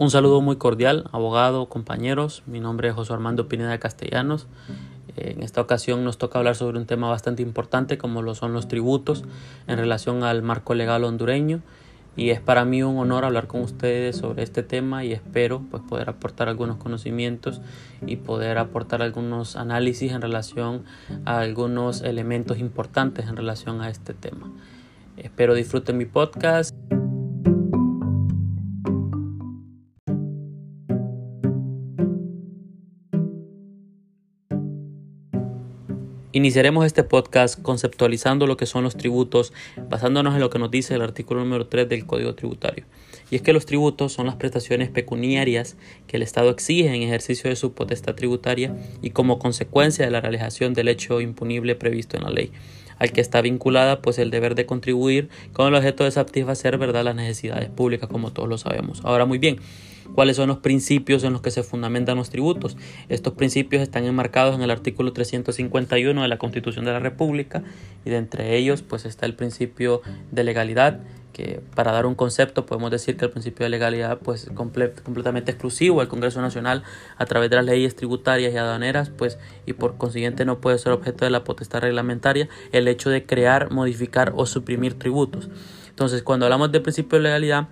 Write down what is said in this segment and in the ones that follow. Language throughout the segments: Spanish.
Un saludo muy cordial, abogado, compañeros. Mi nombre es José Armando Pineda Castellanos. En esta ocasión nos toca hablar sobre un tema bastante importante como lo son los tributos en relación al marco legal hondureño y es para mí un honor hablar con ustedes sobre este tema y espero pues poder aportar algunos conocimientos y poder aportar algunos análisis en relación a algunos elementos importantes en relación a este tema. Espero disfruten mi podcast. Iniciaremos este podcast conceptualizando lo que son los tributos, basándonos en lo que nos dice el artículo número 3 del Código Tributario. Y es que los tributos son las prestaciones pecuniarias que el Estado exige en ejercicio de su potestad tributaria y como consecuencia de la realización del hecho impunible previsto en la ley al que está vinculada pues el deber de contribuir con el objeto de satisfacer verdad las necesidades públicas como todos lo sabemos. Ahora muy bien, cuáles son los principios en los que se fundamentan los tributos. Estos principios están enmarcados en el artículo 351 de la Constitución de la República y de entre ellos pues está el principio de legalidad, para dar un concepto podemos decir que el principio de legalidad pues completamente exclusivo al Congreso Nacional a través de las leyes tributarias y aduaneras pues y por consiguiente no puede ser objeto de la potestad reglamentaria el hecho de crear, modificar o suprimir tributos. Entonces cuando hablamos del principio de legalidad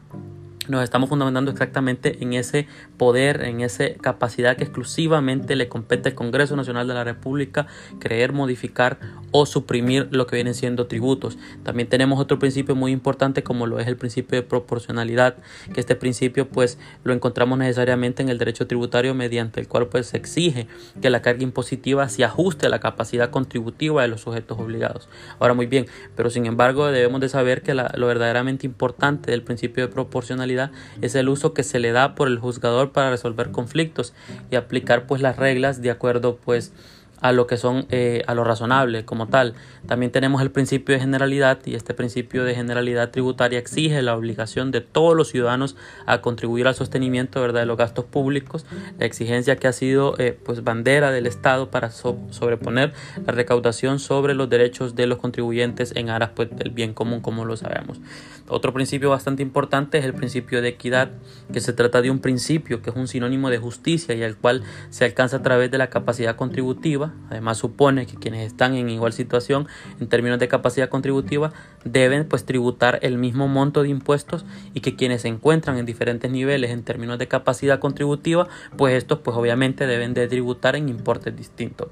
nos estamos fundamentando exactamente en ese poder, en esa capacidad que exclusivamente le compete al Congreso Nacional de la República creer, modificar o suprimir lo que vienen siendo tributos. También tenemos otro principio muy importante como lo es el principio de proporcionalidad, que este principio pues lo encontramos necesariamente en el derecho tributario mediante el cual pues se exige que la carga impositiva se ajuste a la capacidad contributiva de los sujetos obligados. Ahora muy bien, pero sin embargo debemos de saber que lo verdaderamente importante del principio de proporcionalidad es el uso que se le da por el juzgador para resolver conflictos y aplicar pues las reglas de acuerdo pues a lo que son eh, a lo razonable como tal. También tenemos el principio de generalidad y este principio de generalidad tributaria exige la obligación de todos los ciudadanos a contribuir al sostenimiento ¿verdad? de los gastos públicos, la exigencia que ha sido eh, pues bandera del Estado para sobreponer la recaudación sobre los derechos de los contribuyentes en aras pues, del bien común como lo sabemos. Otro principio bastante importante es el principio de equidad, que se trata de un principio que es un sinónimo de justicia y al cual se alcanza a través de la capacidad contributiva Además supone que quienes están en igual situación en términos de capacidad contributiva deben pues tributar el mismo monto de impuestos y que quienes se encuentran en diferentes niveles en términos de capacidad contributiva pues estos pues obviamente deben de tributar en importes distintos.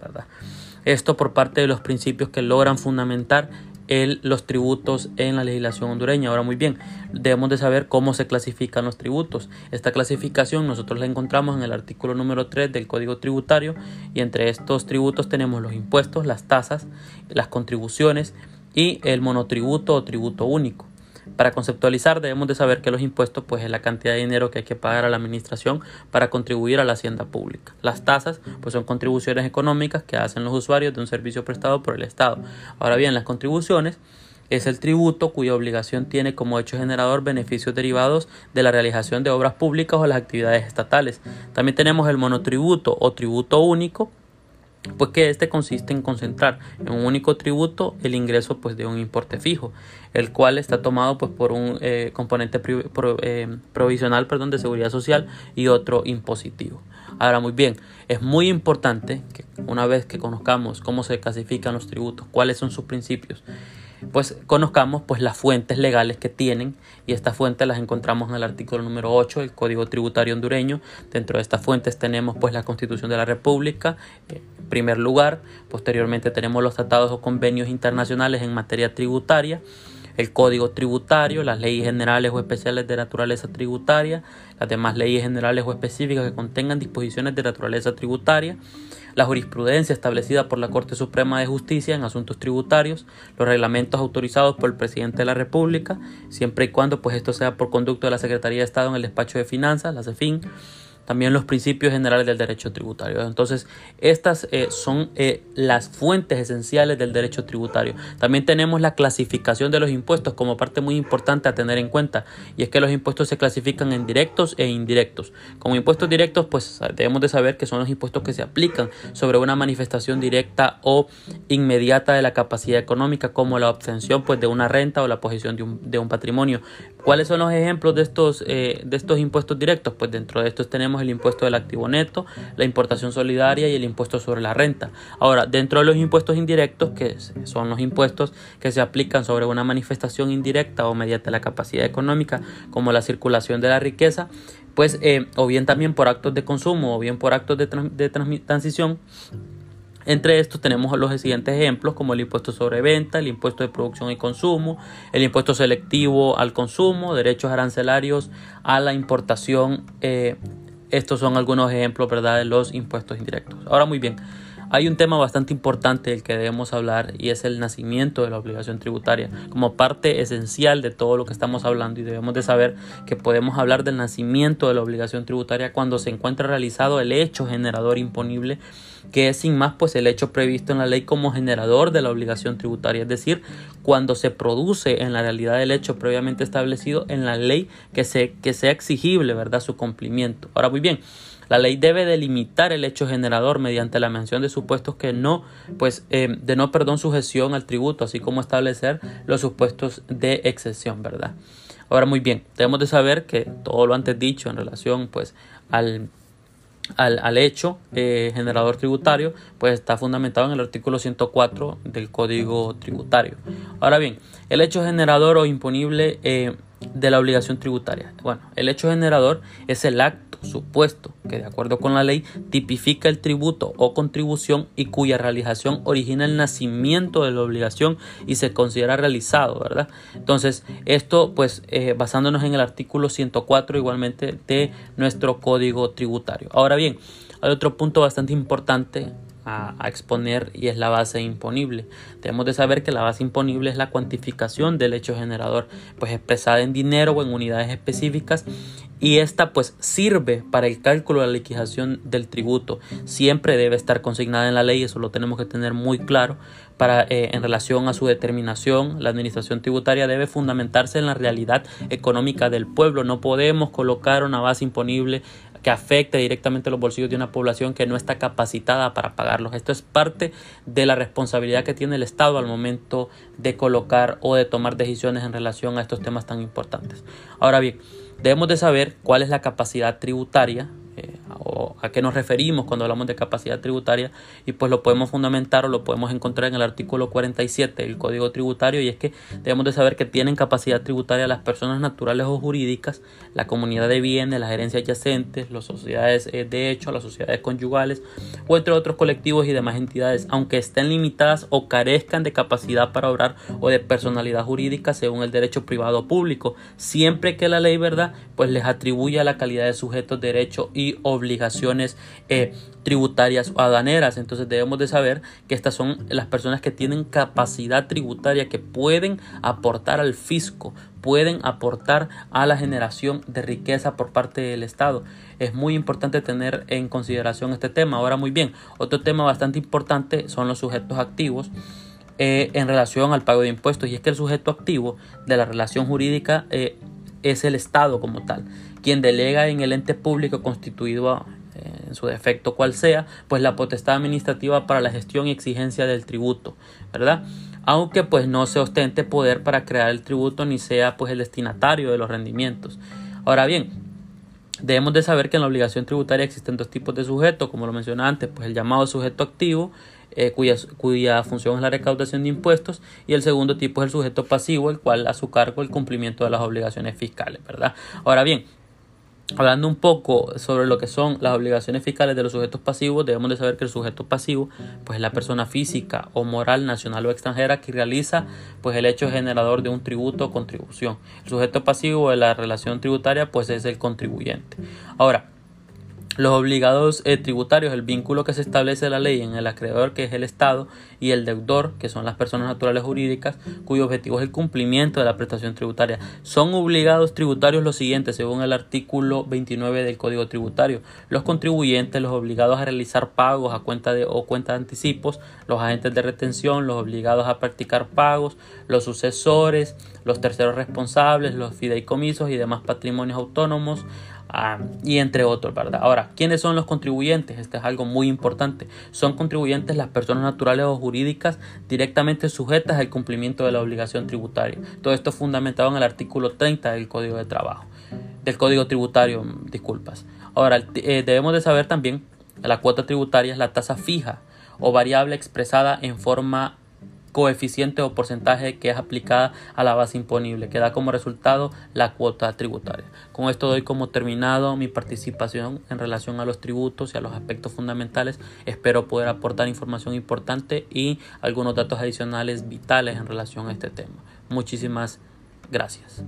Esto por parte de los principios que logran fundamentar el, los tributos en la legislación hondureña. Ahora muy bien, debemos de saber cómo se clasifican los tributos. Esta clasificación nosotros la encontramos en el artículo número 3 del Código Tributario y entre estos tributos tenemos los impuestos, las tasas, las contribuciones y el monotributo o tributo único. Para conceptualizar debemos de saber que los impuestos pues es la cantidad de dinero que hay que pagar a la administración para contribuir a la hacienda pública. Las tasas pues son contribuciones económicas que hacen los usuarios de un servicio prestado por el Estado. Ahora bien, las contribuciones es el tributo cuya obligación tiene como hecho generador beneficios derivados de la realización de obras públicas o las actividades estatales. También tenemos el monotributo o tributo único pues que este consiste en concentrar en un único tributo el ingreso pues de un importe fijo, el cual está tomado pues por un eh, componente eh, provisional perdón, de seguridad social y otro impositivo. Ahora muy bien, es muy importante que una vez que conozcamos cómo se clasifican los tributos, cuáles son sus principios, pues conozcamos pues las fuentes legales que tienen y estas fuentes las encontramos en el artículo número 8 del Código Tributario hondureño. Dentro de estas fuentes tenemos pues la Constitución de la República, en primer lugar, posteriormente tenemos los tratados o convenios internacionales en materia tributaria, el Código Tributario, las leyes generales o especiales de naturaleza tributaria, las demás leyes generales o específicas que contengan disposiciones de naturaleza tributaria, la jurisprudencia establecida por la Corte Suprema de Justicia en asuntos tributarios, los reglamentos autorizados por el presidente de la República, siempre y cuando pues esto sea por conducto de la Secretaría de Estado en el despacho de Finanzas, la CEFIN, también los principios generales del derecho tributario. Entonces, estas eh, son eh, las fuentes esenciales del derecho tributario. También tenemos la clasificación de los impuestos como parte muy importante a tener en cuenta, y es que los impuestos se clasifican en directos e indirectos. Como impuestos directos, pues debemos de saber que son los impuestos que se aplican sobre una manifestación directa o inmediata de la capacidad económica, como la obtención pues, de una renta o la posesión de un, de un patrimonio. ¿Cuáles son los ejemplos de estos, eh, de estos impuestos directos? Pues dentro de estos tenemos el impuesto del activo neto, la importación solidaria y el impuesto sobre la renta. Ahora, dentro de los impuestos indirectos, que son los impuestos que se aplican sobre una manifestación indirecta o mediante la capacidad económica, como la circulación de la riqueza, pues eh, o bien también por actos de consumo o bien por actos de, transición, entre estos tenemos los siguientes ejemplos como el impuesto sobre venta, el impuesto de producción y consumo, el impuesto selectivo al consumo, derechos arancelarios a la importación. Eh, estos son algunos ejemplos ¿verdad? de los impuestos indirectos. Ahora muy bien, hay un tema bastante importante del que debemos hablar y es el nacimiento de la obligación tributaria como parte esencial de todo lo que estamos hablando y debemos de saber que podemos hablar del nacimiento de la obligación tributaria cuando se encuentra realizado el hecho generador imponible que es sin más pues el hecho previsto en la ley como generador de la obligación tributaria, es decir, cuando se produce en la realidad el hecho previamente establecido en la ley que, se, que sea exigible, ¿verdad?, su cumplimiento. Ahora, muy bien, la ley debe delimitar el hecho generador mediante la mención de supuestos que no, pues, eh, de no perdón sujeción al tributo, así como establecer los supuestos de excepción, ¿verdad? Ahora, muy bien, debemos de saber que todo lo antes dicho en relación, pues, al al, hecho eh, generador tributario, pues está fundamentado en el artículo 104 del Código Tributario. Ahora bien, el hecho generador o imponible eh, de la obligación tributaria. Bueno, el hecho generador es el acto supuesto que de acuerdo con la ley tipifica el tributo o contribución y cuya realización origina el nacimiento de la obligación y se considera realizado, ¿verdad? Entonces, esto pues eh, basándonos en el artículo 104 igualmente de nuestro código tributario. Ahora bien, hay otro punto bastante importante a, exponer y es la base imponible. Debemos de saber que la base imponible es la cuantificación del hecho generador, pues expresada en dinero o en unidades específicas y esta pues sirve para el cálculo de la liquidación del tributo. Siempre debe estar consignada en la ley, eso lo tenemos que tener muy claro. Para, eh, en relación a su determinación, la administración tributaria debe fundamentarse en la realidad económica del pueblo. No podemos colocar una base imponible que afecte directamente los bolsillos de una población que no está capacitada para pagarlos. Esto es parte de la responsabilidad que tiene el Estado al momento de colocar o de tomar decisiones en relación a estos temas tan importantes. Ahora bien, debemos de saber cuál es la capacidad tributaria o a qué nos referimos cuando hablamos de capacidad tributaria y pues lo podemos fundamentar o lo podemos encontrar en el artículo 47 del Código Tributario y es que debemos de saber que tienen capacidad tributaria las personas naturales o jurídicas, la comunidad de bienes, las herencias adyacentes, las sociedades eh, de hecho, las sociedades conyugales o entre otros colectivos y demás entidades, aunque estén limitadas o carezcan de capacidad para obrar o de personalidad jurídica según el derecho privado público, siempre que la ley, ¿verdad?, pues les atribuya la calidad de sujetos de derecho y obligaciones eh, tributarias o aduaneras. Entonces debemos de saber que estas son las personas que tienen capacidad tributaria, que pueden aportar al fisco, pueden aportar a la generación de riqueza por parte del Estado. Es muy importante tener en consideración este tema. Ahora muy bien, otro tema bastante importante son los sujetos activos. Eh, en relación al pago de impuestos y es que el sujeto activo de la relación jurídica eh, es el Estado como tal quien delega en el ente público constituido eh, en su defecto cual sea, pues la potestad administrativa para la gestión y exigencia del tributo, ¿verdad? Aunque pues no se ostente poder para crear el tributo ni sea pues el destinatario de los rendimientos. Ahora bien, debemos de saber que en la obligación tributaria existen dos tipos de sujetos, como lo mencioné antes, pues el llamado sujeto activo eh, cuya, cuya función es la recaudación de impuestos, y el segundo tipo es el sujeto pasivo, el cual a su cargo el cumplimiento de las obligaciones fiscales, ¿verdad? Ahora bien, Hablando un poco sobre lo que son las obligaciones fiscales de los sujetos pasivos, debemos de saber que el sujeto pasivo pues es la persona física o moral nacional o extranjera que realiza pues el hecho generador de un tributo o contribución. El sujeto pasivo de la relación tributaria pues es el contribuyente. Ahora, Los obligados eh, tributarios, el vínculo que se establece la ley en el acreedor, que es el Estado, y el deudor, que son las personas naturales jurídicas, cuyo objetivo es el cumplimiento de la prestación tributaria. Son obligados tributarios los siguientes, según el artículo 29 del Código Tributario. Los contribuyentes, los obligados a realizar pagos a cuenta de o cuenta de anticipos, los agentes de retención, los obligados a practicar pagos, los sucesores, los terceros responsables, los fideicomisos y demás patrimonios autónomos, Ah, y entre otros, ¿verdad? Ahora, ¿quiénes son los contribuyentes? Este es algo muy importante. Son contribuyentes las personas naturales o jurídicas directamente sujetas al cumplimiento de la obligación tributaria. Todo esto es fundamentado en el artículo 30 del Código de Trabajo, del Código Tributario, disculpas. Ahora, eh, debemos de saber también que la cuota tributaria es la tasa fija o variable expresada en forma coeficiente o porcentaje que es aplicada a la base imponible, que da como resultado la cuota tributaria. Con esto doy como terminado mi participación en relación a los tributos y a los aspectos fundamentales. Espero poder aportar información importante y algunos datos adicionales vitales en relación a este tema. Muchísimas gracias.